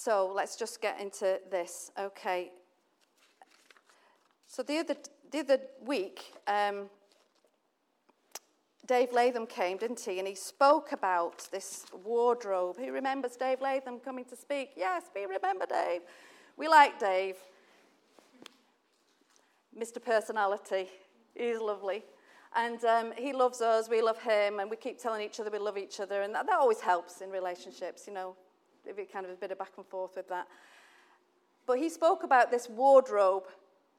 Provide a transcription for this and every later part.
So let's just get into this. Okay. So the other, the other week, um, Dave Latham came, didn't he? And he spoke about this wardrobe. Who remembers Dave Latham coming to speak? Yes, we remember Dave. We like Dave. Mr. Personality. He's lovely. And um, he loves us, we love him, and we keep telling each other we love each other. And that, that always helps in relationships, you know, kind of a bit of back and forth with that. But he spoke about this wardrobe,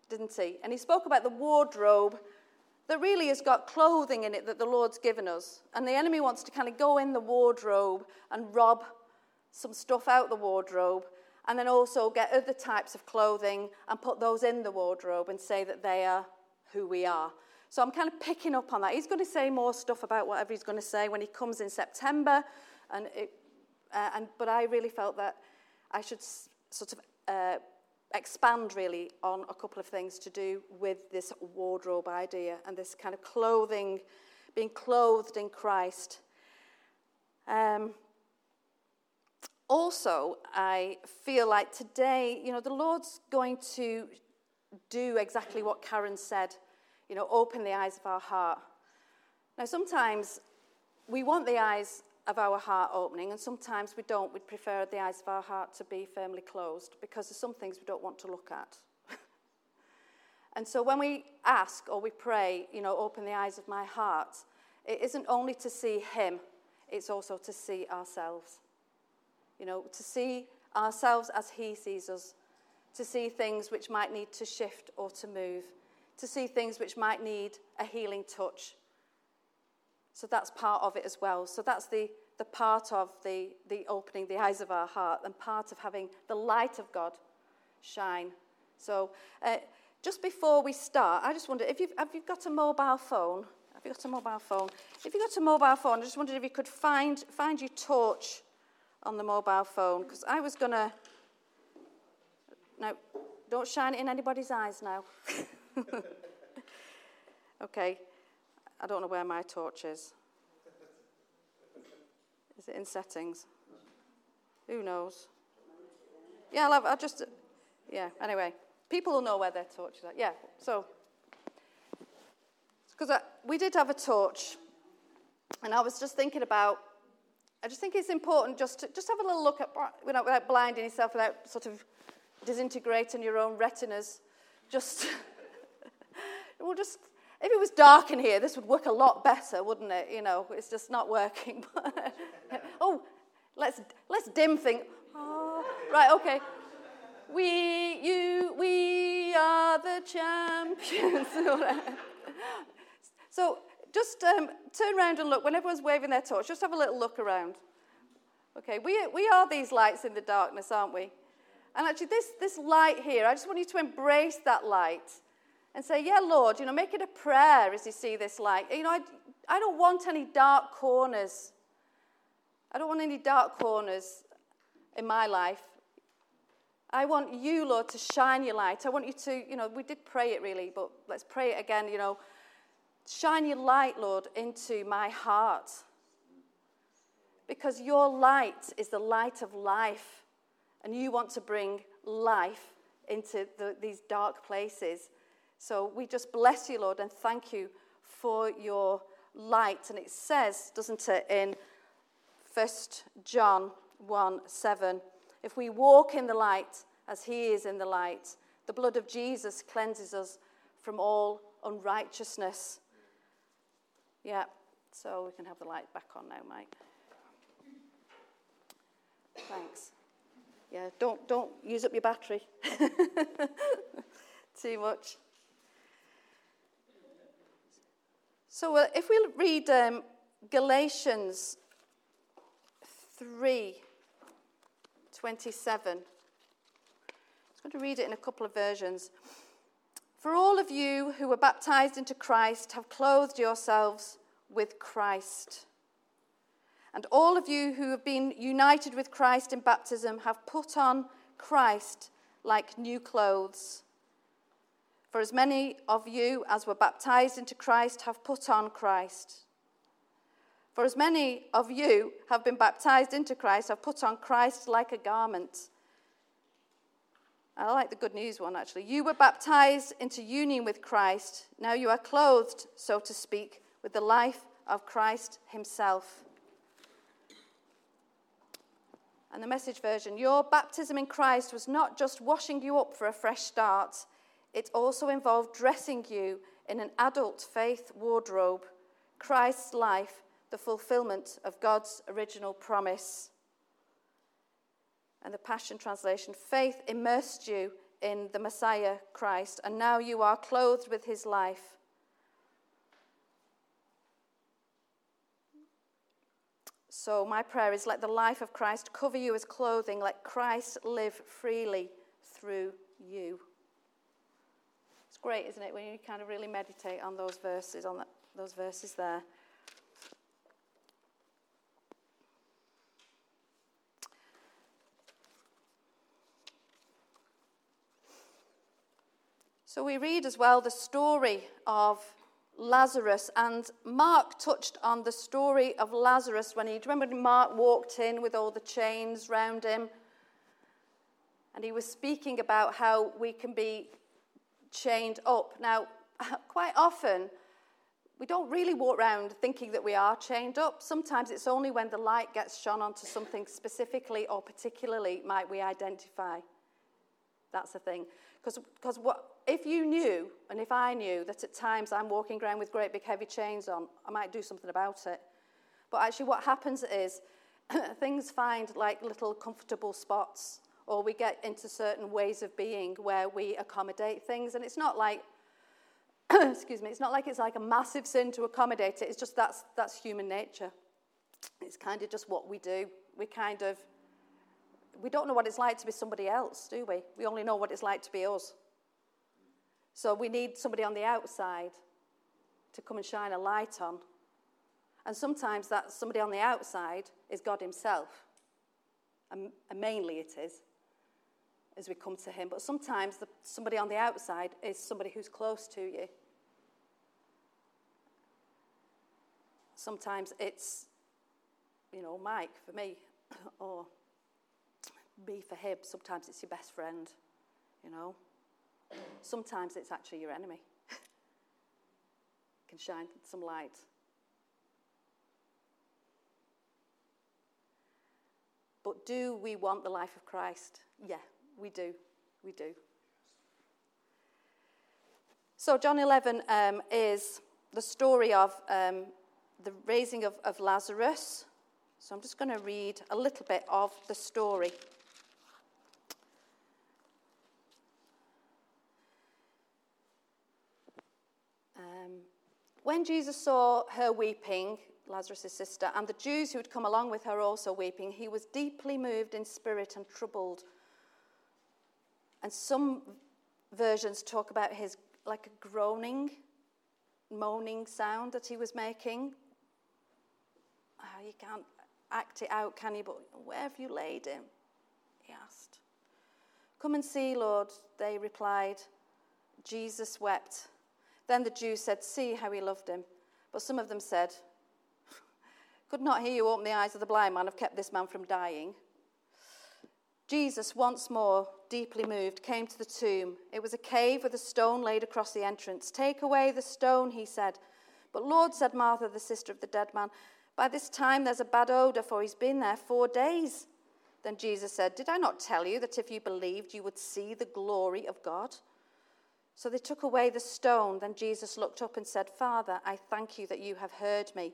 didn't he? And he spoke about the wardrobe that really has got clothing in it that the Lord's given us. And the enemy wants to kind of go in the wardrobe and rob some stuff out the wardrobe and then also get other types of clothing and put those in the wardrobe and say that they are who we are. So I'm kind of picking up on that. He's going to say more stuff about whatever he's going to say when he comes in September. And, it, uh, and but I really felt that I should s- sort of uh, expand really on a couple of things to do with this wardrobe idea and this kind of clothing, being clothed in Christ. Um, also, I feel like today, you know, the Lord's going to do exactly what Karen said, you know, open the eyes of our heart. Now, sometimes we want the eyes of our heart opening, and sometimes we don't. We'd prefer the eyes of our heart to be firmly closed because there's some things we don't want to look at. and so when we ask or we pray, you know, open the eyes of my heart, it isn't only to see Him, it's also to see ourselves. You know, to see ourselves as He sees us, to see things which might need to shift or to move, to see things which might need a healing touch so that's part of it as well. So that's the, the part of the, the opening the eyes of our heart and part of having the light of God shine. So uh, just before we start, I just wonder if you've, have you got a mobile phone? Have you got a mobile phone? If you've got a mobile phone, I just wondered if you could find, find your torch on the mobile phone because I was going to. No, don't shine it in anybody's eyes now. okay. I don't know where my torch is. Is it in settings? Who knows? Yeah, I'll, have, I'll just, yeah, anyway. People will know where their torches are. Yeah, so, because we did have a torch, and I was just thinking about, I just think it's important just to just have a little look at, without, without blinding yourself, without sort of disintegrating your own retinas. Just, we'll just if it was dark in here, this would work a lot better, wouldn't it? You know, it's just not working. oh, let's let's dim thing. Oh, right, okay. We, you, we are the champions. so just um, turn around and look. When everyone's waving their torch, just have a little look around. Okay, we, we are these lights in the darkness, aren't we? And actually, this, this light here, I just want you to embrace that light and say, Yeah, Lord, you know, make it a prayer as you see this light. You know, I, I don't want any dark corners. I don't want any dark corners in my life. I want you, Lord, to shine your light. I want you to, you know, we did pray it really, but let's pray it again, you know. Shine your light, Lord, into my heart. Because your light is the light of life, and you want to bring life into the, these dark places. So we just bless you, Lord, and thank you for your light. And it says, doesn't it, in 1 John 1 7, if we walk in the light as he is in the light, the blood of Jesus cleanses us from all unrighteousness. Yeah, so we can have the light back on now, Mike. Thanks. Yeah, don't, don't use up your battery too much. So uh, if we read um, Galatians 3 27, I'm going to read it in a couple of versions. For all of you who were baptized into Christ have clothed yourselves with Christ. And all of you who have been united with Christ in baptism have put on Christ like new clothes. For as many of you as were baptized into Christ have put on Christ. For as many of you have been baptized into Christ have put on Christ like a garment. I like the good news one actually. You were baptized into union with Christ. Now you are clothed, so to speak, with the life of Christ Himself. And the message version Your baptism in Christ was not just washing you up for a fresh start, it also involved dressing you in an adult faith wardrobe, Christ's life, the fulfillment of God's original promise and the Passion Translation, faith immersed you in the Messiah Christ, and now you are clothed with his life. So, my prayer is let the life of Christ cover you as clothing, let Christ live freely through you. Great, isn't it, when you kind of really meditate on those verses, on that, those verses there. So we read as well the story of Lazarus, and Mark touched on the story of Lazarus when he, remember Mark walked in with all the chains round him? And he was speaking about how we can be chained up. Now, quite often, we don't really walk around thinking that we are chained up. Sometimes it's only when the light gets shone onto something specifically or particularly might we identify. That's the thing. Because if you knew, and if I knew, that at times I'm walking around with great big heavy chains on, I might do something about it. But actually, what happens is things find like little comfortable spots, or we get into certain ways of being where we accommodate things. And it's not like, excuse me, it's not like it's like a massive sin to accommodate it. It's just that's, that's human nature. It's kind of just what we do. We kind of, we don't know what it's like to be somebody else, do we? We only know what it's like to be us. So we need somebody on the outside to come and shine a light on. And sometimes that somebody on the outside is God Himself. And, mainly it is, as we come to Him. But sometimes the, somebody on the outside is somebody who's close to you. Sometimes it's, you know, Mike for me, or me for him. Sometimes it's your best friend, you know. Sometimes it's actually your enemy. Can shine some light. But do we want the life of Christ? Yeah, we do. We do. So, John 11 um, is the story of um, the raising of, of Lazarus. So, I'm just going to read a little bit of the story. When Jesus saw her weeping, Lazarus' sister, and the Jews who had come along with her also weeping, he was deeply moved in spirit and troubled. And some versions talk about his like a groaning, moaning sound that he was making. Oh, you can't act it out, can you? But where have you laid him? He asked. Come and see, Lord, they replied. Jesus wept. Then the Jews said, See how he loved him. But some of them said, Could not he who opened the eyes of the blind man have kept this man from dying? Jesus, once more, deeply moved, came to the tomb. It was a cave with a stone laid across the entrance. Take away the stone, he said. But Lord, said Martha, the sister of the dead man, by this time there's a bad odor, for he's been there four days. Then Jesus said, Did I not tell you that if you believed, you would see the glory of God? So they took away the stone. Then Jesus looked up and said, Father, I thank you that you have heard me.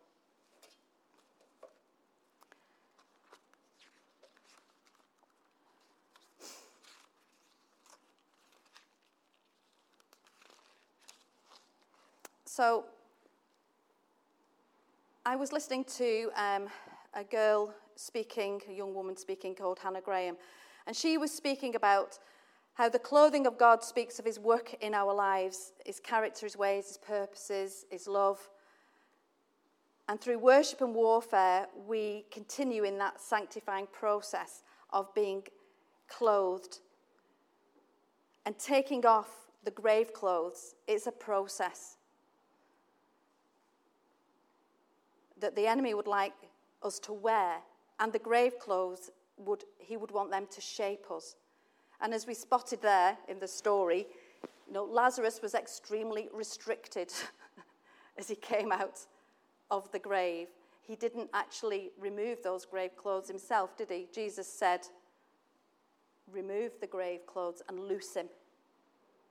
So, I was listening to um, a girl speaking, a young woman speaking called Hannah Graham, and she was speaking about How the clothing of God speaks of his work in our lives, his character, his ways, his purposes, his love. And through worship and warfare, we continue in that sanctifying process of being clothed and taking off the grave clothes. It's a process that the enemy would like us to wear, and the grave clothes would he would want them to shape us. And as we spotted there in the story, you know, Lazarus was extremely restricted as he came out of the grave. He didn't actually remove those grave clothes himself, did he? Jesus said, Remove the grave clothes and loose him,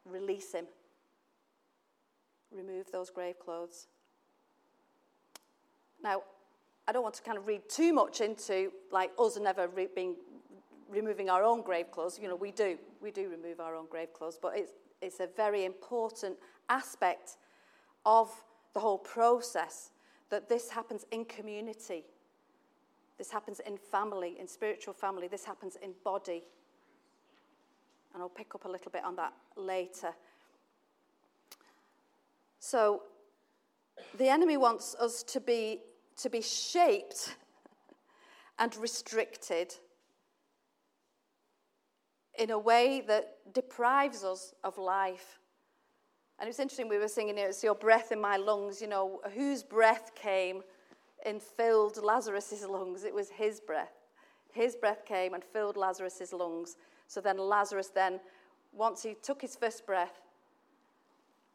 release him. Remove those grave clothes. Now, I don't want to kind of read too much into like us never re- being removing our own grave clothes. You know, we do. We do remove our own grave clothes, but it's, it's a very important aspect of the whole process that this happens in community. This happens in family, in spiritual family. This happens in body. And I'll pick up a little bit on that later. So, the enemy wants us to be, to be shaped and restricted in a way that deprives us of life. And it's interesting, we were singing it, it's your breath in my lungs, you know, whose breath came and filled Lazarus's lungs? It was his breath. His breath came and filled Lazarus's lungs. So then Lazarus then, once he took his first breath,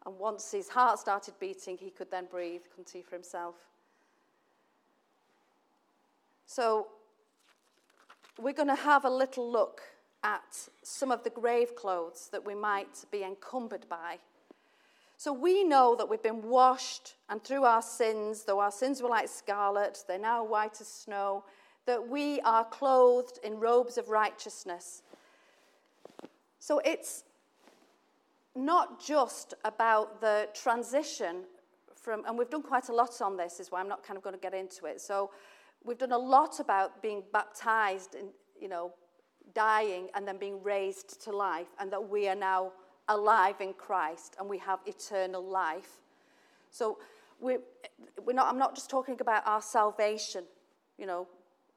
and once his heart started beating, he could then breathe, couldn't for himself? So we're going to have a little look at some of the grave clothes that we might be encumbered by. So we know that we've been washed, and through our sins, though our sins were like scarlet, they're now white as snow, that we are clothed in robes of righteousness. So it's not just about the transition from, and we've done quite a lot on this, is why I'm not kind of going to get into it. So we've done a lot about being baptized, in, you know, dying and then being raised to life, and that we are now alive in Christ and we have eternal life. So we're, we're not, I'm not just talking about our salvation, you know.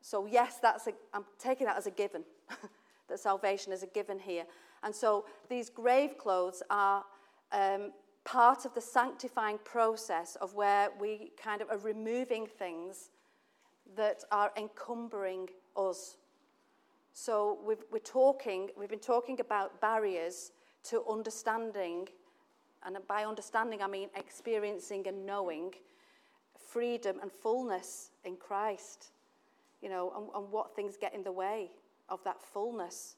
So, yes, that's a, I'm taking that as a given, that salvation is a given here. And so these grave clothes are um, part of the sanctifying process of where we kind of are removing things that are encumbering us so we are talking, we've been talking about barriers to understanding, and by understanding I mean experiencing and knowing freedom and fullness in Christ, you know, and, and what things get in the way of that fullness.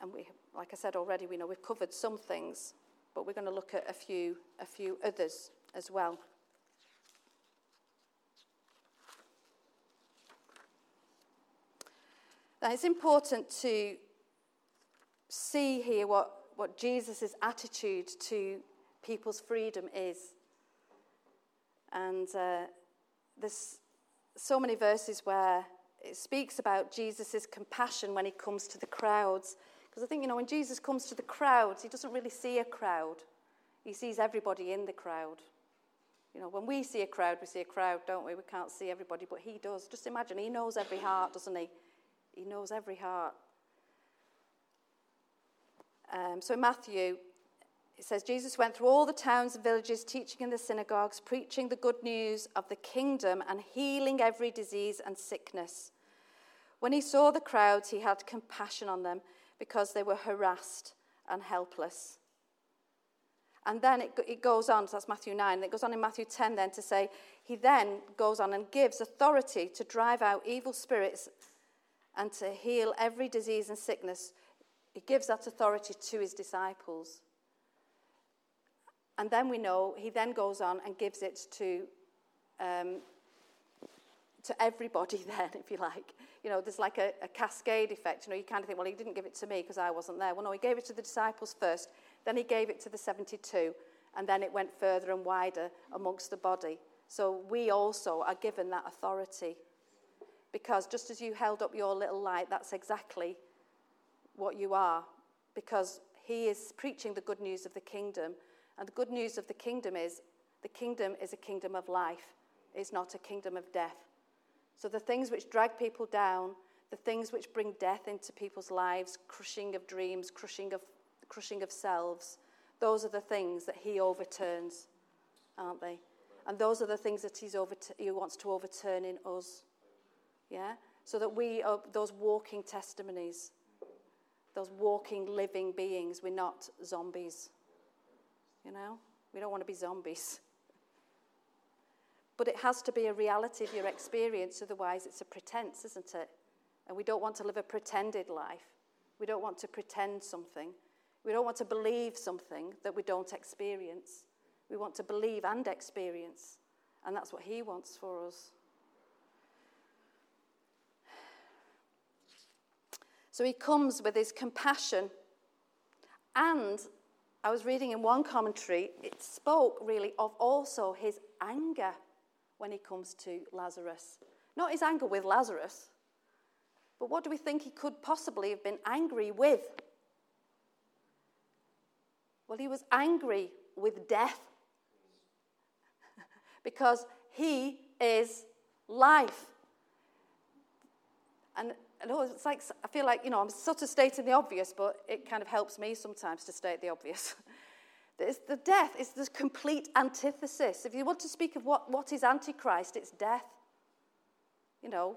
And we, like I said already, we know we've covered some things, but we're going to look at a few, a few others as well. Now, it's important to see here what, what Jesus' attitude to people's freedom is. And uh, there's so many verses where it speaks about Jesus' compassion when he comes to the crowds. Because I think, you know, when Jesus comes to the crowds, he doesn't really see a crowd, he sees everybody in the crowd. You know, when we see a crowd, we see a crowd, don't we? We can't see everybody, but he does. Just imagine, he knows every heart, doesn't he? He knows every heart. Um, so in Matthew, it says, Jesus went through all the towns and villages, teaching in the synagogues, preaching the good news of the kingdom, and healing every disease and sickness. When he saw the crowds, he had compassion on them because they were harassed and helpless. And then it, it goes on, so that's Matthew 9, it goes on in Matthew 10 then to say, he then goes on and gives authority to drive out evil spirits and to heal every disease and sickness. He gives that authority to his disciples. And then we know he then goes on and gives it to, um, to everybody, then, if you like. You know, there's like a, a cascade effect. You know, you kind of think, well, he didn't give it to me because I wasn't there. Well, no, he gave it to the disciples first, then he gave it to the 72, and then it went further and wider amongst the body. So we also are given that authority because just as you held up your little light, that's exactly what you are because he is preaching the good news of the kingdom. And the good news of the kingdom is the kingdom is a kingdom of life, it's not a kingdom of death. So the things which drag people down, the things which bring death into people's lives, crushing of dreams, crushing of, crushing of selves, those are the things that he overturns, aren't they? And those are the things that he's he wants to overturn in us. Yeah? So that we are those walking testimonies, those walking, living beings. We're not zombies. You know? We don't want to be zombies. But it has to be a reality of your experience, otherwise, it's a pretense, isn't it? And we don't want to live a pretended life. We don't want to pretend something. We don't want to believe something that we don't experience. We want to believe and experience. And that's what He wants for us. So He comes with His compassion. And I was reading in one commentary, it spoke really of also His anger when He comes to Lazarus. Not His anger with Lazarus, but what do we think He could possibly have been angry with? Well, He was angry with death because he is life. And Know oh, it's like, I feel like, you know, I'm sort of stating the obvious, but it kind of helps me sometimes to state the obvious. the death is the complete antithesis. If you want to speak of what, what is Antichrist, it's death. You know,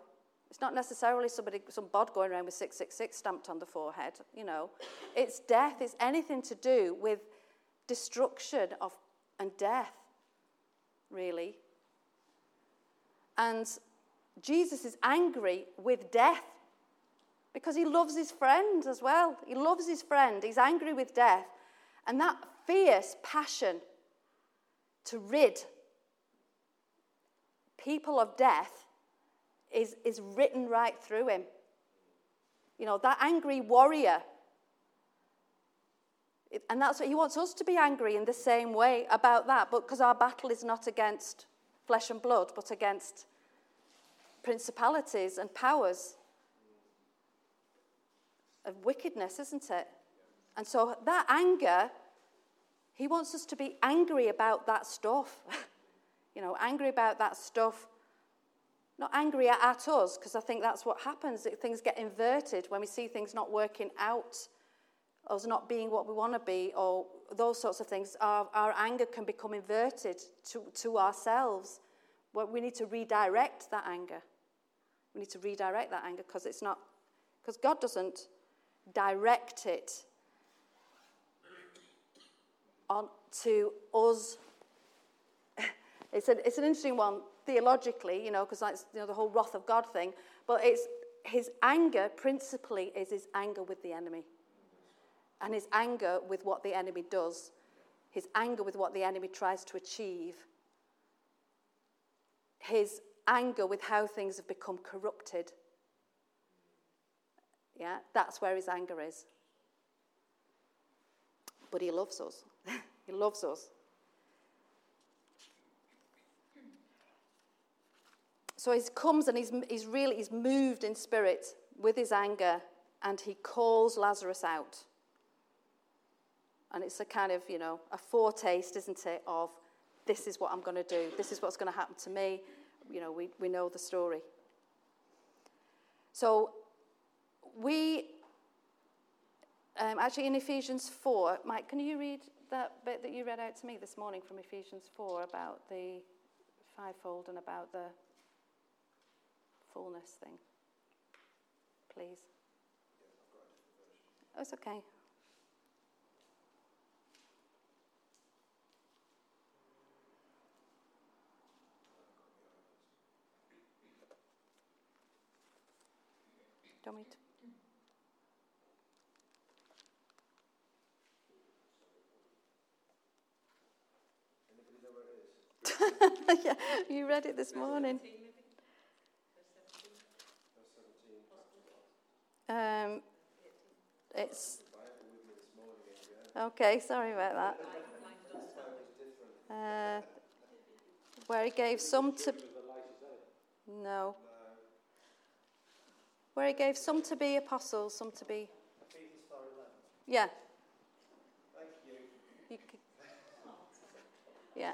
it's not necessarily somebody, some bod going around with 666 stamped on the forehead. You know, it's death. It's anything to do with destruction of and death really. And Jesus is angry with death because he loves his friend as well. He loves his friend. He's angry with death. And that fierce passion to rid people of death is, is written right through him. You know, that angry warrior and that's what he wants us to be angry in the same way about that, but because our battle is not against flesh and blood, but against principalities and powers of wickedness, isn't it? And so that anger, he wants us to be angry about that stuff. you know, angry about that stuff. Not angry at, us, because I think that's what happens. Things get inverted when we see things not working out us not being what we want to be, or those sorts of things, our, our anger can become inverted to, to ourselves. Well, we need to redirect that anger. We need to redirect that anger because it's not, because God doesn't direct it on to us. it's, a, it's an interesting one theologically, you know, because that's you know, the whole wrath of God thing. But it's his anger principally is his anger with the enemy and his anger with what the enemy does, his anger with what the enemy tries to achieve, his anger with how things have become corrupted. Yeah, that's where his anger is. But he loves us. he loves us. So he comes and he's, he's really he's moved in spirit with his anger and he calls Lazarus out. And it's a kind of, you know, a foretaste, isn't it, of this is what I'm going to do, this is what's going to happen to me. You know, we, we know the story. So we, um, actually in Ephesians 4, Mike, can you read that bit that you read out to me this morning from Ephesians 4 about the fivefold and about the fullness thing? Please. Oh, it's okay. Do you want me to? yeah, you read it this morning. Um, it's okay. Sorry about that. Uh, where he gave some to. No where he gave some to be apostles, some to be. Yeah. You. yeah.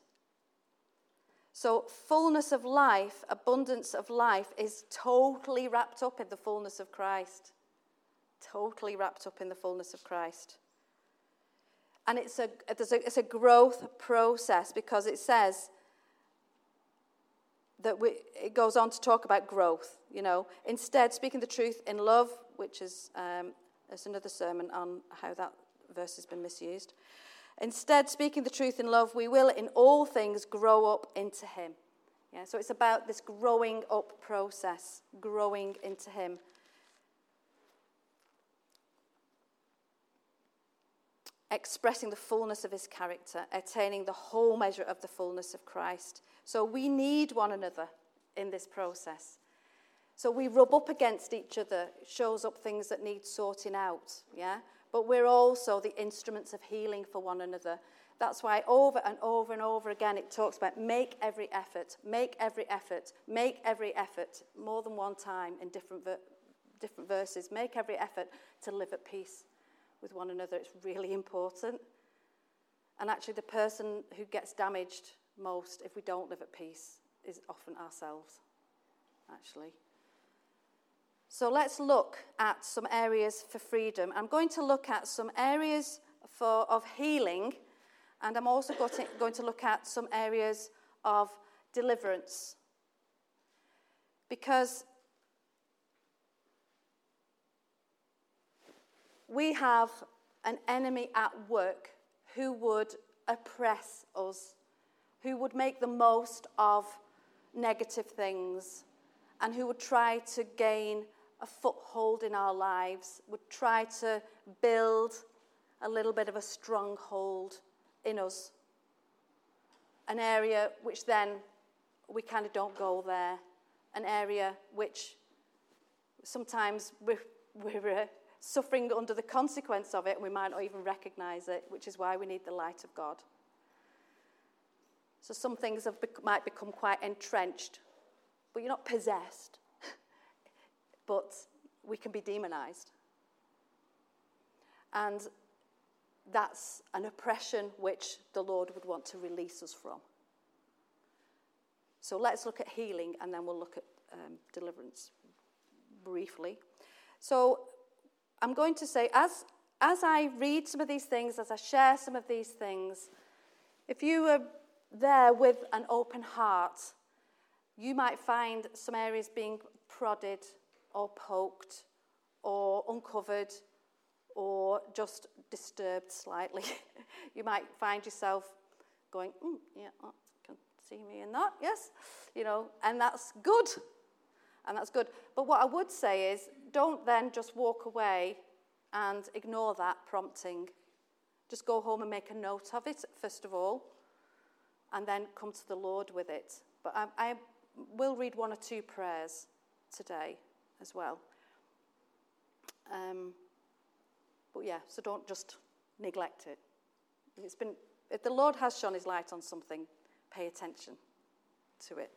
So, fullness of life, abundance of life, is totally wrapped up in the fullness of Christ. Totally wrapped up in the fullness of Christ. And it's a, it's a, growth process because it says that we, it goes on to talk about growth, you know. Instead, speaking the truth in love, which is um, there's another sermon on how that verse has been misused. Instead, speaking the truth in love, we will in all things grow up into Him. Yeah, so it's about this growing up process, growing into Him. expressing the fullness of his character, attaining the whole measure of the fullness of Christ. So we need one another in this process. So we rub up against each other, shows up things that need sorting out, yeah? But we're also the instruments of healing for one another. That's why over and over and over again it talks about make every effort, make every effort, make every effort, more than one time in different, ver- different verses. Make every effort to live at peace with one another. It's really important. And actually, the person who gets damaged most if we don't live at peace is often ourselves, actually. So let's look at some areas for freedom. I'm going to look at some areas for, of healing, and I'm also going to, going to look at some areas of deliverance. Because we have an enemy at work who would oppress us, who would make the most of negative things, and who would try to gain a foothold in our lives, would try to build a little bit of a stronghold in us. An area which then we kind of don't go there, an area which sometimes we're, we're suffering under the consequence of it, and we might not even recognize it, which is why we need the light of God. So some things have, might become quite entrenched, but you're not possessed, but we can be demonized. And that's an oppression which the Lord would want to release us from. So let's look at healing and then we'll look at um, deliverance briefly. So I'm going to say, as, as I read some of these things, as I share some of these things, if you were there with an open heart, you might find some areas being prodded or poked or uncovered or just disturbed slightly. you might find yourself going, mm, yeah, oh, can see me in that, yes, you know, and that's good. And that's good. But what I would say is don't then just walk away and ignore that prompting. Just go home and make a note of it, first of all, and then come to the Lord with it. But I, I will read one or two prayers today as well. Um, but yeah, so don't just neglect it. It's been, if the Lord has shone his light on something, pay attention to it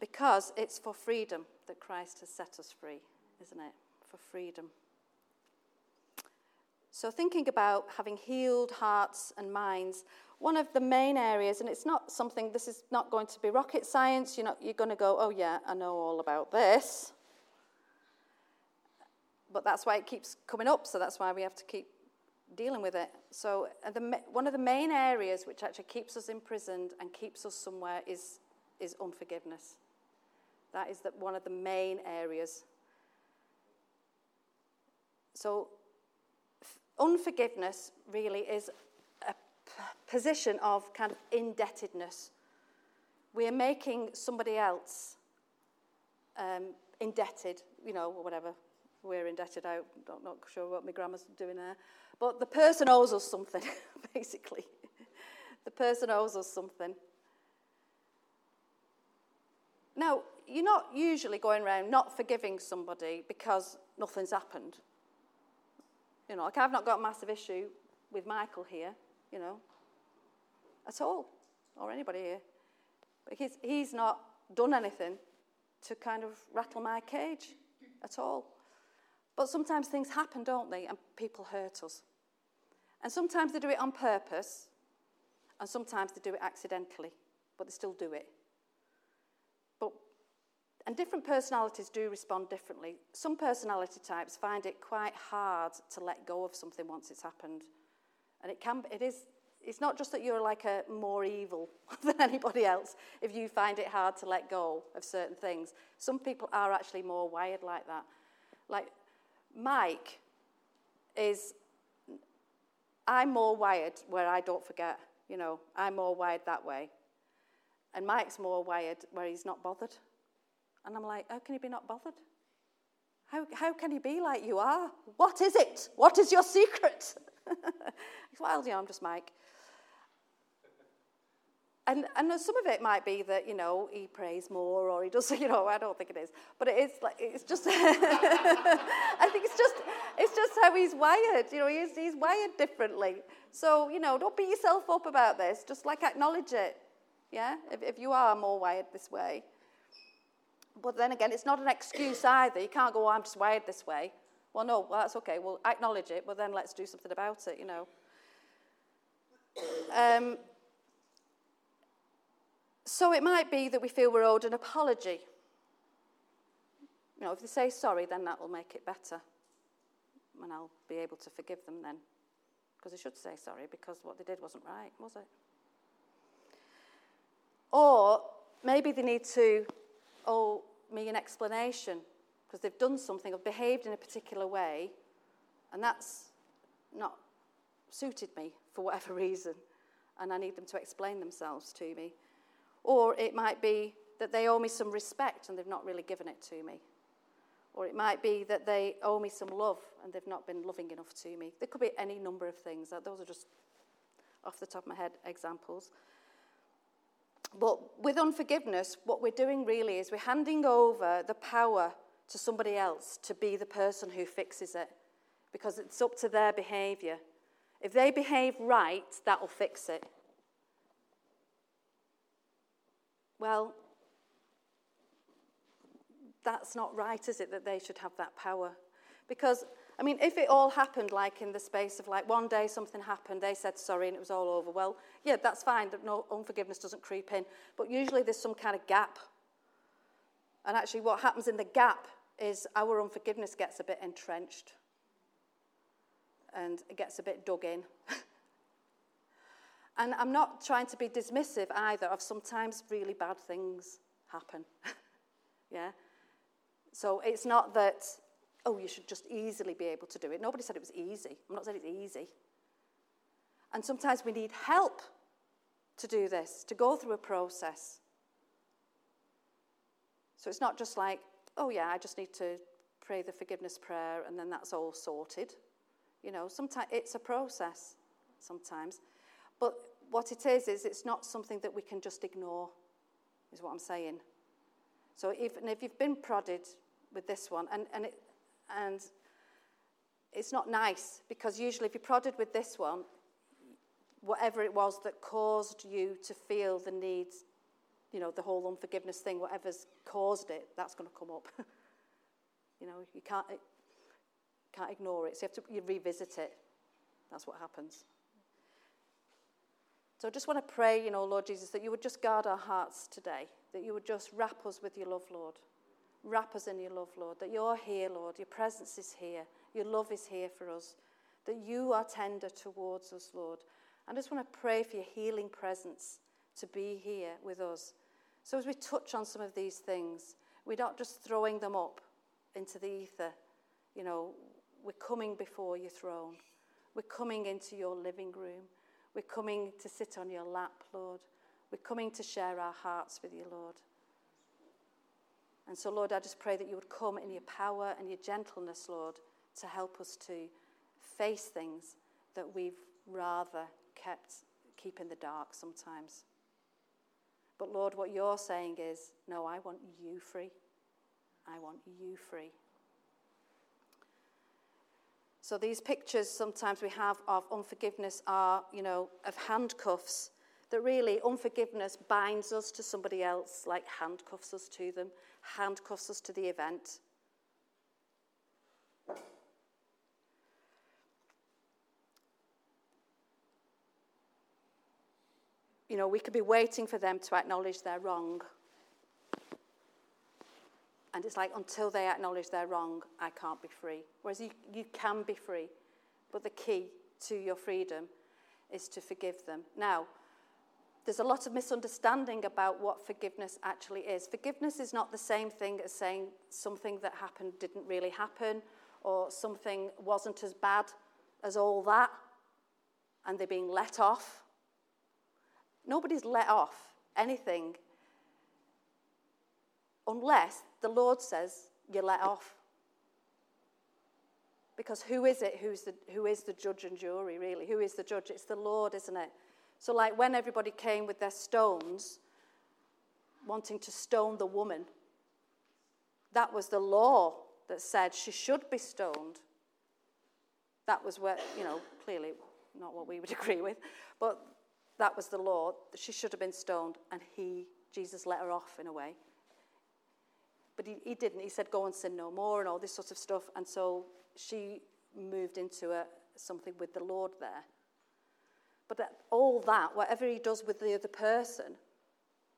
because it's for freedom that Christ has set us free, isn't it? For freedom. So, thinking about having healed hearts and minds, one of the main areas, and it's not something, this is not going to be rocket science, you're, not, you're going to go, oh, yeah, I know all about this. But that's why it keeps coming up, so that's why we have to keep dealing with it. So, uh, the, one of the main areas which actually keeps us imprisoned and keeps us somewhere is, is unforgiveness. That is the, one of the main areas. So, unforgiveness really is position of kind of indebtedness. We are making somebody else um, indebted, you know, or whatever we're indebted. I'm not sure what my grandma's doing there. But the person owes us something, basically. the person owes us something. Now, you're not usually going around not forgiving somebody because nothing's happened. You know, like I've not got a massive issue with Michael here, you know, at all, or anybody here. But he's, he's not done anything to kind of rattle my cage at all. But sometimes things happen, don't they? And people hurt us. And sometimes they do it on purpose, and sometimes they do it accidentally, but they still do it. But, and different personalities do respond differently. Some personality types find it quite hard to let go of something once it's happened. And it can, it is, it's not just that you're like a more evil than anybody else if you find it hard to let go of certain things. Some people are actually more wired like that. Like Mike is, I'm more wired where I don't forget, you know, I'm more wired that way. And Mike's more wired where he's not bothered. And I'm like, how can he be not bothered? How, how can he be like you are? What is it? What is your secret? well, you know, I'm just Mike. And, and some of it might be that, you know, he prays more or he does, you know, I don't think it is. But it is like, it's just, I think it's just, it's just how he's wired. You know, he's, he's wired differently. So, you know, don't beat yourself up about this. Just like acknowledge it. Yeah? If, if you are more wired this way. But then again, it's not an excuse either. You can't go, oh, I'm just wired this way. Well, no, well, that's okay. Well, acknowledge it, but then let's do something about it, you know. Um, so it might be that we feel we're owed an apology. You know, if they say sorry, then that will make it better. And I'll be able to forgive them then. Because they should say sorry because what they did wasn't right, was it? Or maybe they need to owe me an explanation because they've done something or behaved in a particular way, and that's not suited me for whatever reason, and I need them to explain themselves to me. Or it might be that they owe me some respect and they've not really given it to me. Or it might be that they owe me some love and they've not been loving enough to me. There could be any number of things. Those are just off the top of my head examples. But with unforgiveness, what we're doing really is we're handing over the power to somebody else to be the person who fixes it because it's up to their behavior. If they behave right, that will fix it. Well, that's not right, is it, that they should have that power? Because, I mean, if it all happened like in the space of like one day something happened, they said sorry and it was all over, well, yeah, that's fine, that no unforgiveness doesn't creep in. But usually there's some kind of gap. And actually, what happens in the gap is our unforgiveness gets a bit entrenched and it gets a bit dug in. And I'm not trying to be dismissive either of sometimes really bad things happen. yeah? So it's not that, oh, you should just easily be able to do it. Nobody said it was easy. I'm not saying it's easy. And sometimes we need help to do this, to go through a process. So it's not just like, oh, yeah, I just need to pray the forgiveness prayer and then that's all sorted. You know, sometimes it's a process sometimes. But what it is, is it's not something that we can just ignore, is what I'm saying. So even if you've been prodded with this one, and, and, it, and it's not nice, because usually if you're prodded with this one, whatever it was that caused you to feel the need, you know, the whole unforgiveness thing, whatever's caused it, that's going to come up. you know, you can't, eh, can't ignore it. So you have to you revisit it. That's what happens. So I just want to pray, you know, Lord Jesus, that you would just guard our hearts today, that you would just wrap us with your love, Lord. Wrap us in your love, Lord, that you're here, Lord. Your presence is here. Your love is here for us. That you are tender towards us, Lord. I just want to pray for your healing presence to be here with us. So as we touch on some of these things, we're not just throwing them up into the ether. You know, we're coming before your throne. We're coming into your living room. We're coming to sit on your lap, Lord. We're coming to share our hearts with you, Lord. And so, Lord, I just pray that you would come in your power and your gentleness, Lord, to help us to face things that we've rather kept keep in the dark sometimes. But Lord, what you're saying is, no, I want you free. I want you free. So these pictures sometimes we have of unforgiveness are, you know, of handcuffs that really unforgiveness binds us to somebody else, like handcuffs us to them, handcuffs us to the event. You know, we could be waiting for them to acknowledge they're wrong. And it's like, until they acknowledge they're wrong, I can't be free. Whereas you, you can be free. But the key to your freedom is to forgive them. Now, there's a lot of misunderstanding about what forgiveness actually is. Forgiveness is not the same thing as saying something that happened didn't really happen or something wasn't as bad as all that and they're being let off. Nobody's let off anything unless the Lord says you're let off. Because who is it who's the, who is the judge and jury, really? Who is the judge? It's the Lord, isn't it? So, like when everybody came with their stones, wanting to stone the woman, that was the law that said she should be stoned. That was where, you know, clearly not what we would agree with, but that was the law. That she should have been stoned, and he, Jesus, let her off in a way. But he, he didn't. He said, go and sin no more and all this sort of stuff. And so she moved into a, something with the Lord there. But that, all that, whatever he does with the other person,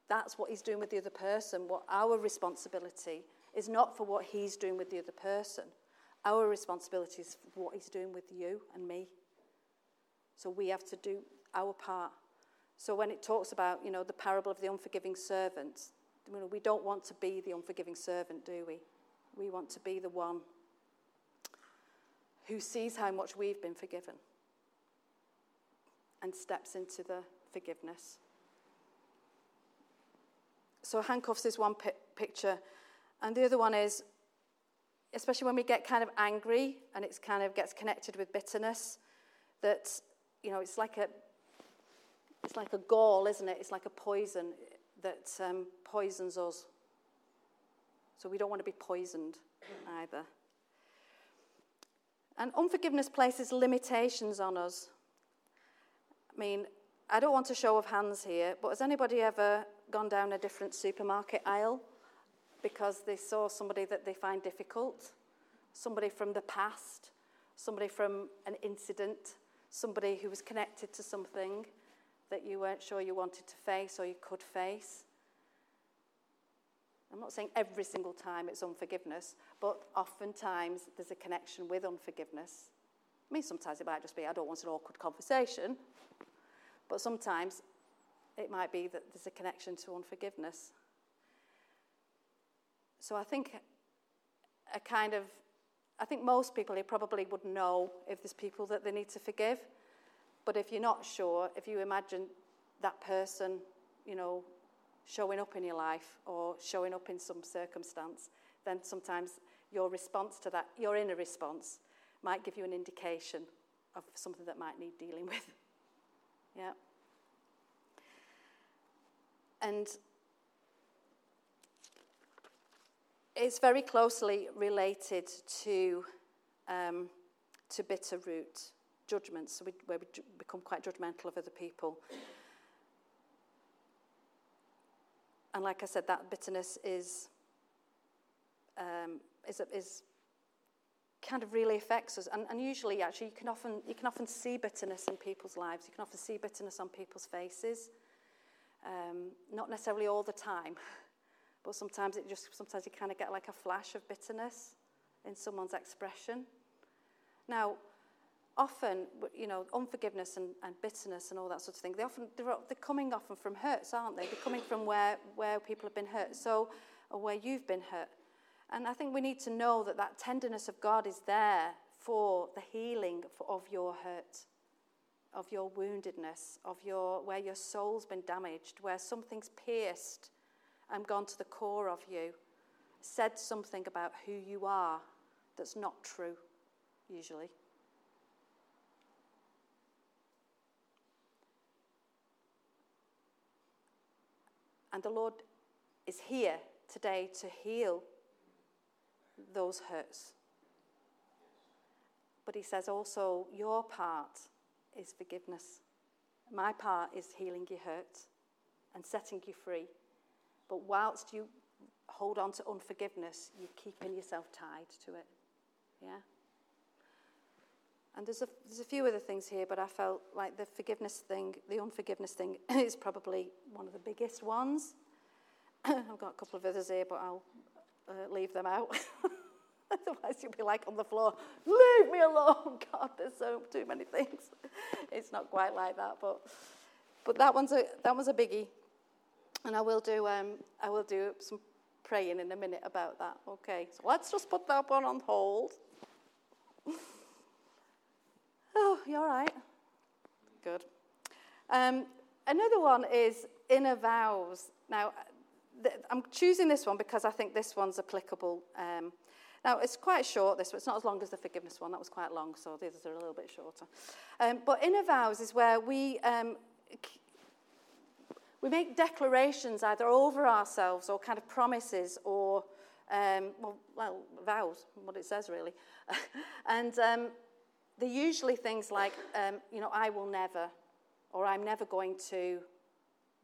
that's what he's doing with the other person. What our responsibility is not for what he's doing with the other person. Our responsibility is for what he's doing with you and me. So we have to do our part. So when it talks about, you know, the parable of the unforgiving servant, we don't want to be the unforgiving servant, do we? We want to be the one who sees how much we've been forgiven and steps into the forgiveness. So, handcuffs is one pi- picture. And the other one is, especially when we get kind of angry and it kind of gets connected with bitterness, that, you know, it's like a, it's like a gall, isn't it? It's like a poison that um, poisons us. So we don't want to be poisoned either. And unforgiveness places limitations on us. I mean, I don't want a show of hands here, but has anybody ever gone down a different supermarket aisle because they saw somebody that they find difficult? Somebody from the past, somebody from an incident, somebody who was connected to something that you weren't sure you wanted to face or you could face. I'm not saying every single time it's unforgiveness, but oftentimes there's a connection with unforgiveness. I mean, sometimes it might just be, I don't want an awkward conversation, but sometimes it might be that there's a connection to unforgiveness. So I think a kind of, I think most people here probably would know if there's people that they need to forgive. But if you're not sure, if you imagine that person, you know, showing up in your life or showing up in some circumstance, then sometimes your response to that, your inner response, might give you an indication of something that might need dealing with. yeah. And it's very closely related to, um, to bitter root judgments, where we become quite judgmental of other people. And like I said, that bitterness is, um, is, is kind of really affects us. And, and usually, actually, you can, often, you can often see bitterness in people's lives. You can often see bitterness on people's faces. Um, not necessarily all the time, but sometimes it just, sometimes you kind of get like a flash of bitterness in someone's expression. Now, often, you know, unforgiveness and, and bitterness and all that sort of thing, they often, they're, they're coming often from hurts, aren't they? They're coming from where, where people have been hurt, so, or where you've been hurt. And I think we need to know that that tenderness of God is there for the healing of your hurt, of your woundedness, of your, where your soul's been damaged, where something's pierced and gone to the core of you. said something about who you are that's not true, usually. And the Lord is here today to heal those hurts. But He says also, your part is forgiveness. My part is healing your hurt and setting you free. But whilst you hold on to unforgiveness, you're keeping yourself tied to it. Yeah? And there's a, there's a few other things here, but I felt like the forgiveness thing, the unforgiveness thing, is probably one of the biggest ones. I've got a couple of others here, but I'll uh, leave them out. Otherwise, you'll be like on the floor, leave me alone. God, there's so too many things. It's not quite like that, but but that one's a that one's a biggie, and I will do um, I will do some praying in a minute about that. Okay, so let's just put that one on hold. oh, you all right? Good. Um, another one is inner vows. Now, th- I'm choosing this one because I think this one's applicable. Um, now, it's quite short, this. It's not as long as the forgiveness one. That was quite long, so the others are a little bit shorter. Um, but inner vows is where we, um, we make declarations either over ourselves or kind of promises or, um, well, well, vows, what it says really. and um, they're usually things like, um, you know, I will never, or I'm never going to,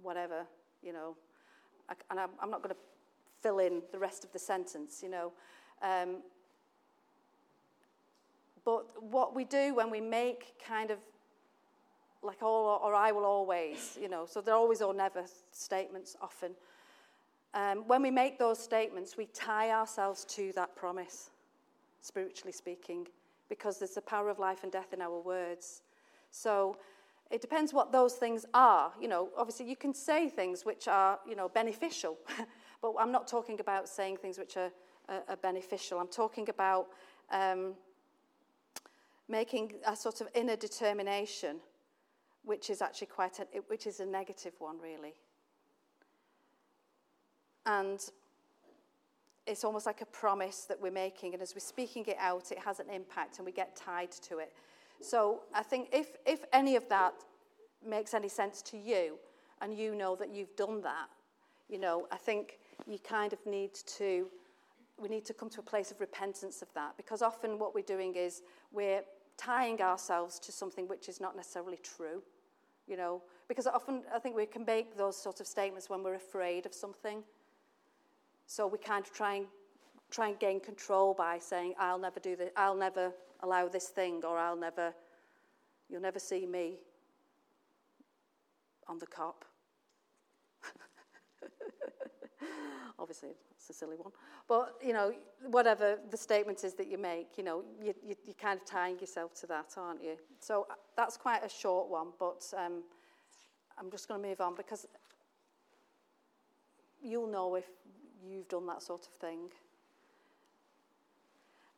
whatever, you know. And I'm, I'm not going to fill in the rest of the sentence, you know. Um, but what we do when we make kind of like all or I will always, you know, so they're always or never statements often. Um, when we make those statements, we tie ourselves to that promise, spiritually speaking, because there's the power of life and death in our words. So it depends what those things are. You know, obviously you can say things which are, you know, beneficial, but I'm not talking about saying things which are are, beneficial. I'm talking about um, making a sort of inner determination, which is actually quite a, which is a negative one, really. And it's almost like a promise that we're making, and as we're speaking it out, it has an impact, and we get tied to it. So I think if if any of that makes any sense to you, and you know that you've done that, you know, I think you kind of need to we need to come to a place of repentance of that because often what we're doing is we're tying ourselves to something which is not necessarily true, you know, because often I think we can make those sort of statements when we're afraid of something. So we kind of try and try and gain control by saying, I'll never do this, I'll never allow this thing, or I'll never, you'll never see me on the cop. Obviously, it's a silly one. But, you know, whatever the statement is that you make, you know, you, you, you're kind of tying yourself to that, aren't you? So uh, that's quite a short one, but um, I'm just going to move on because you'll know if you've done that sort of thing.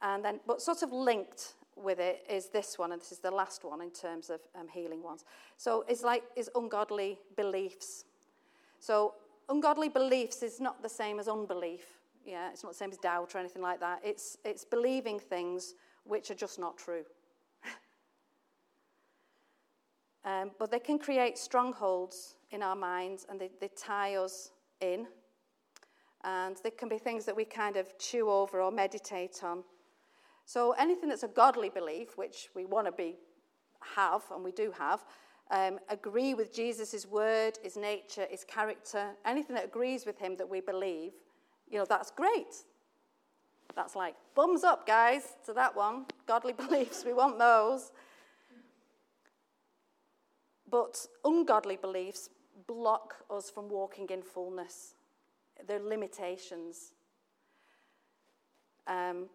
And then, but sort of linked with it is this one, and this is the last one in terms of um, healing ones. So it's like is ungodly beliefs. So ungodly beliefs is not the same as unbelief. Yeah, it's not the same as doubt or anything like that. It's, it's believing things which are just not true. um, but they can create strongholds in our minds and they, they tie us in. And they can be things that we kind of chew over or meditate on. So anything that's a godly belief, which we want to be have, and we do have, um, agree with Jesus' word, his nature, his character, anything that agrees with him that we believe, you know, that's great. That's like, thumbs up, guys, to that one. Godly beliefs, we want those. But ungodly beliefs block us from walking in fullness. They're limitations. Um,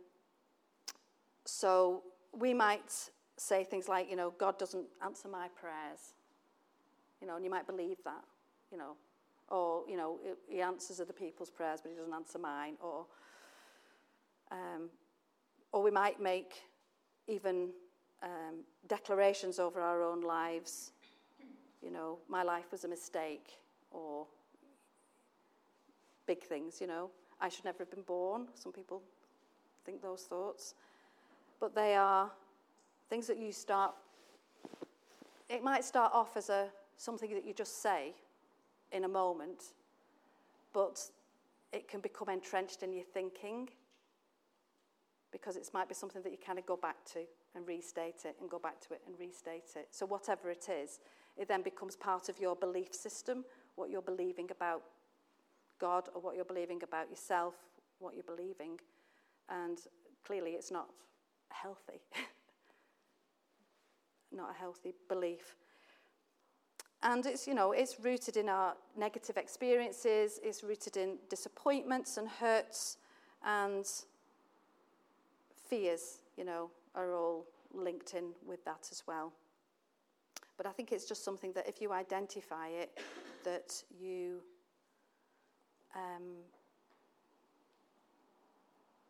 so we might say things like, you know, God doesn't answer my prayers. You know, and you might believe that, you know. Or, you know, he answers other people's prayers, but he doesn't answer mine. Or, um, or we might make even um, declarations over our own lives. You know, my life was a mistake, or big things, you know. I should never have been born. Some people think those thoughts. But they are things that you start, it might start off as a, something that you just say in a moment, but it can become entrenched in your thinking because it might be something that you kind of go back to and restate it and go back to it and restate it. So, whatever it is, it then becomes part of your belief system, what you're believing about God or what you're believing about yourself, what you're believing. And clearly, it's not healthy. not a healthy belief. And it's, you know, it's rooted in our negative experiences, it's rooted in disappointments and hurts and fears, you know, are all linked in with that as well. But I think it's just something that if you identify it, that you um,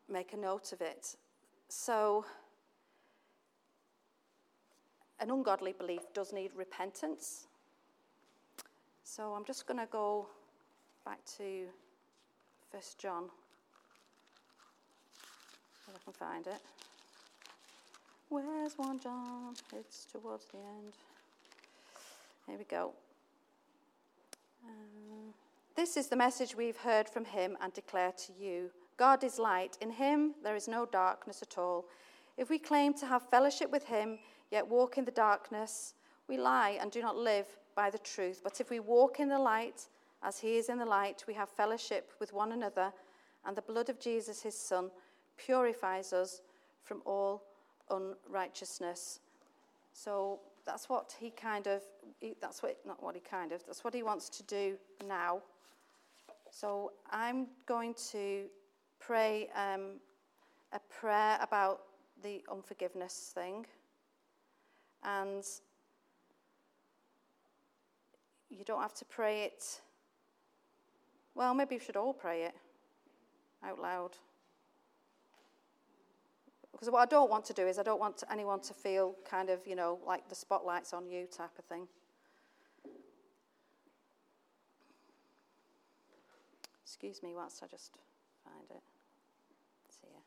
make a note of it. So, an ungodly belief does need repentance. So I'm just going to go back to First John, if I can find it. Where's 1 John? It's towards the end. Here we go. Um, this is the message we've heard from him and declare to you God is light. In him there is no darkness at all. If we claim to have fellowship with him, yet walk in the darkness, we lie and do not live by the truth. But if we walk in the light, as he is in the light, we have fellowship with one another, and the blood of Jesus, his Son, purifies us from all unrighteousness. So that's what he kind of, that's what, not what he kind of, that's what he wants to do now. So I'm going to pray um, a prayer about the unforgiveness thing. And you don't have to pray it. Well, maybe you should all pray it out loud. Because what I don't want to do is I don't want anyone to feel kind of, you know, like the spotlight's on you type of thing. Excuse me whilst I just find it. See ya.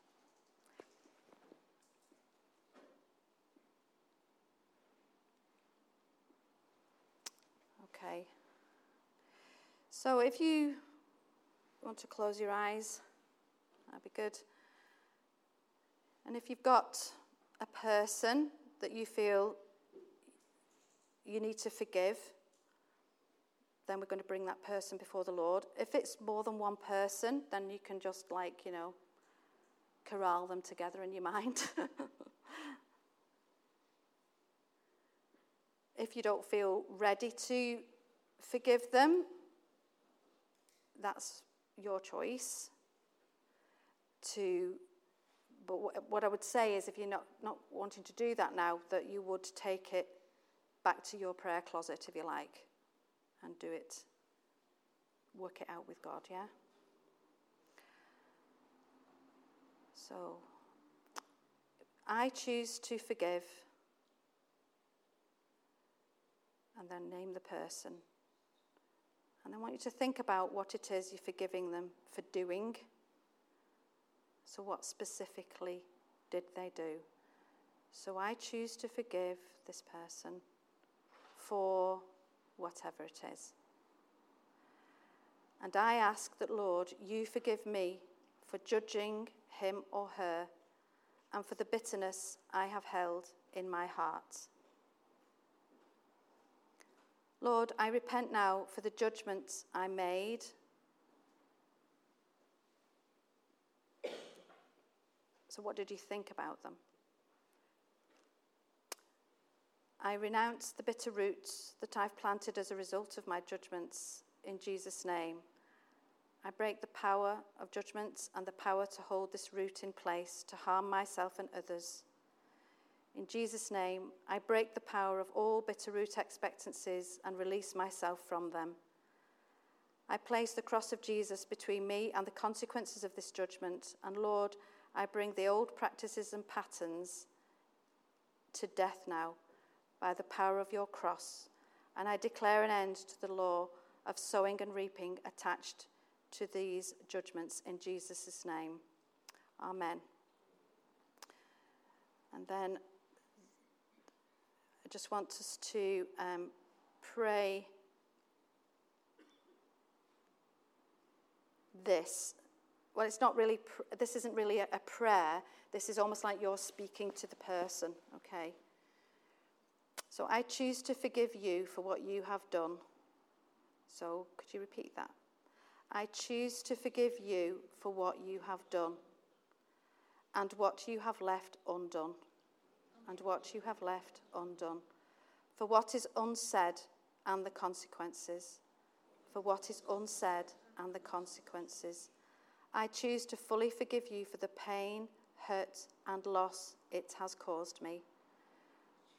Okay. So if you want to close your eyes, that'd be good. And if you've got a person that you feel you need to forgive, then we're going to bring that person before the Lord. If it's more than one person, then you can just, like, you know, corral them together in your mind. if you don't feel ready to forgive them, that's your choice to but what I would say is if you're not, not wanting to do that now, that you would take it back to your prayer closet, if you like, and do it, work it out with God, yeah? So, I choose to forgive, and then name the person. And I want you to think about what it is you're forgiving them for doing so, what specifically did they do? So, I choose to forgive this person for whatever it is. And I ask that, Lord, you forgive me for judging him or her and for the bitterness I have held in my heart. Lord, I repent now for the judgments I made So, what did you think about them? I renounce the bitter roots that I've planted as a result of my judgments in Jesus' name. I break the power of judgments and the power to hold this root in place to harm myself and others. In Jesus' name, I break the power of all bitter root expectancies and release myself from them. I place the cross of Jesus between me and the consequences of this judgment, and Lord, I bring the old practices and patterns to death now by the power of your cross, and I declare an end to the law of sowing and reaping attached to these judgments in Jesus' name. Amen. And then I just want us to um, pray this. Well, it's not really, pr- this isn't really a, a prayer. This is almost like you're speaking to the person, okay? So I choose to forgive you for what you have done. So could you repeat that? I choose to forgive you for what you have done and what you have left undone and what you have left undone, for what is unsaid and the consequences, for what is unsaid and the consequences. I choose to fully forgive you for the pain, hurt, and loss it has caused me.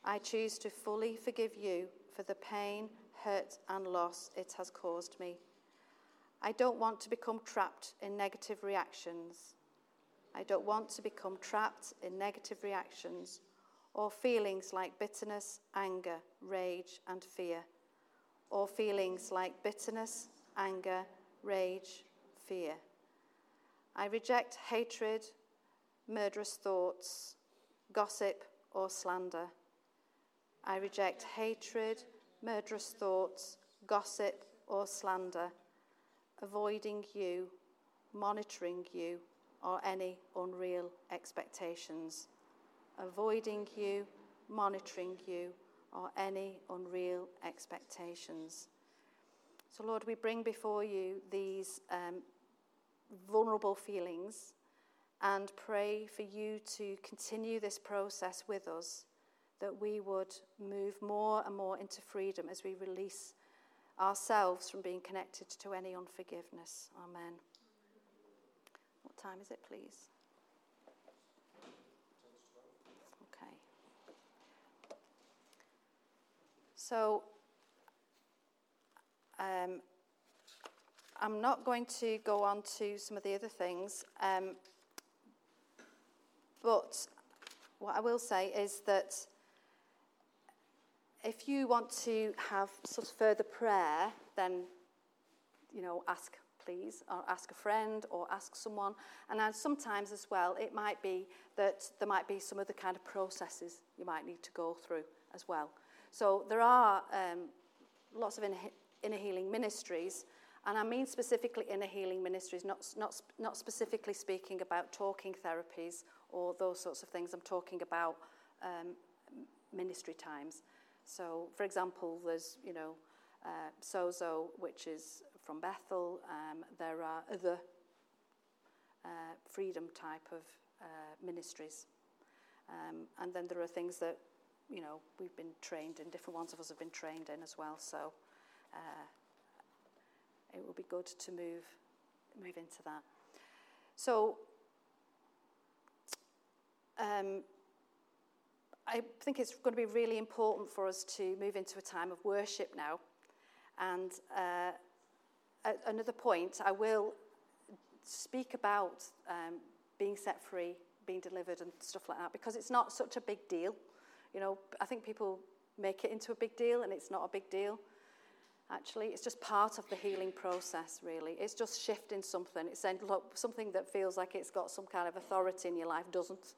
I choose to fully forgive you for the pain, hurt, and loss it has caused me. I don't want to become trapped in negative reactions. I don't want to become trapped in negative reactions or feelings like bitterness, anger, rage, and fear, or feelings like bitterness, anger, rage, fear. I reject hatred, murderous thoughts, gossip, or slander. I reject hatred, murderous thoughts, gossip, or slander, avoiding you, monitoring you, or any unreal expectations avoiding you, monitoring you, or any unreal expectations. So, Lord, we bring before you these um, vulnerable feelings and pray for you to continue this process with us, that we would move more and more into freedom as we release ourselves from being connected to any unforgiveness. Amen. What time is it, please? So um, I'm not going to go on to some of the other things, um, but what I will say is that if you want to have sort of further prayer, then you know ask please, or ask a friend, or ask someone. And then sometimes as well, it might be that there might be some other kind of processes you might need to go through as well. So there are um, lots of inner, healing ministries, and I mean specifically inner healing ministries, not, not, not specifically speaking about talking therapies or those sorts of things. I'm talking about um, ministry times. So, for example, there's, you know, uh, Sozo, which is from Bethel. Um, there are other uh, freedom type of uh, ministries. Um, and then there are things that you know, we've been trained in, different ones of us have been trained in as well. So uh, it will be good to move, move into that. So um, I think it's going to be really important for us to move into a time of worship now. And uh, at another point, I will speak about um, being set free, being delivered, and stuff like that, because it's not such a big deal. You know, I think people make it into a big deal, and it's not a big deal. Actually, it's just part of the healing process, really. It's just shifting something. It's saying, look, something that feels like it's got some kind of authority in your life doesn't.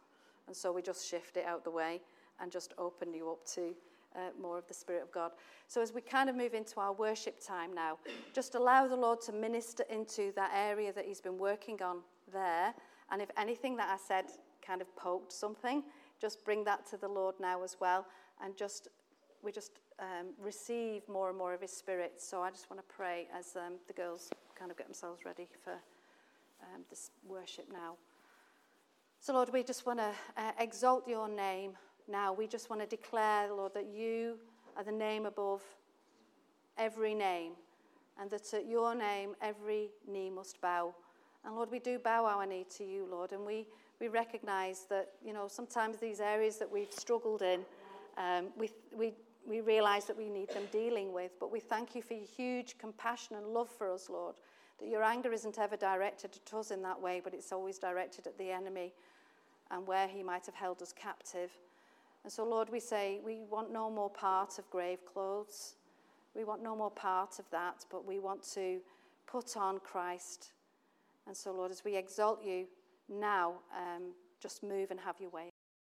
And so we just shift it out the way and just open you up to uh, more of the Spirit of God. So as we kind of move into our worship time now, just allow the Lord to minister into that area that He's been working on there. And if anything that I said kind of poked something, just bring that to the Lord now as well, and just we just um, receive more and more of His Spirit. So I just want to pray as um, the girls kind of get themselves ready for um, this worship now. So, Lord, we just want to uh, exalt your name now. We just want to declare, Lord, that you are the name above every name, and that at your name every knee must bow. And Lord, we do bow our knee to you, Lord, and we we recognize that, you know, sometimes these areas that we've struggled in, um, we, we, we realize that we need them dealing with. But we thank you for your huge compassion and love for us, Lord. That your anger isn't ever directed at us in that way, but it's always directed at the enemy and where he might have held us captive. And so, Lord, we say we want no more part of grave clothes. We want no more part of that, but we want to put on Christ. And so, Lord, as we exalt you now um, just move and have your way.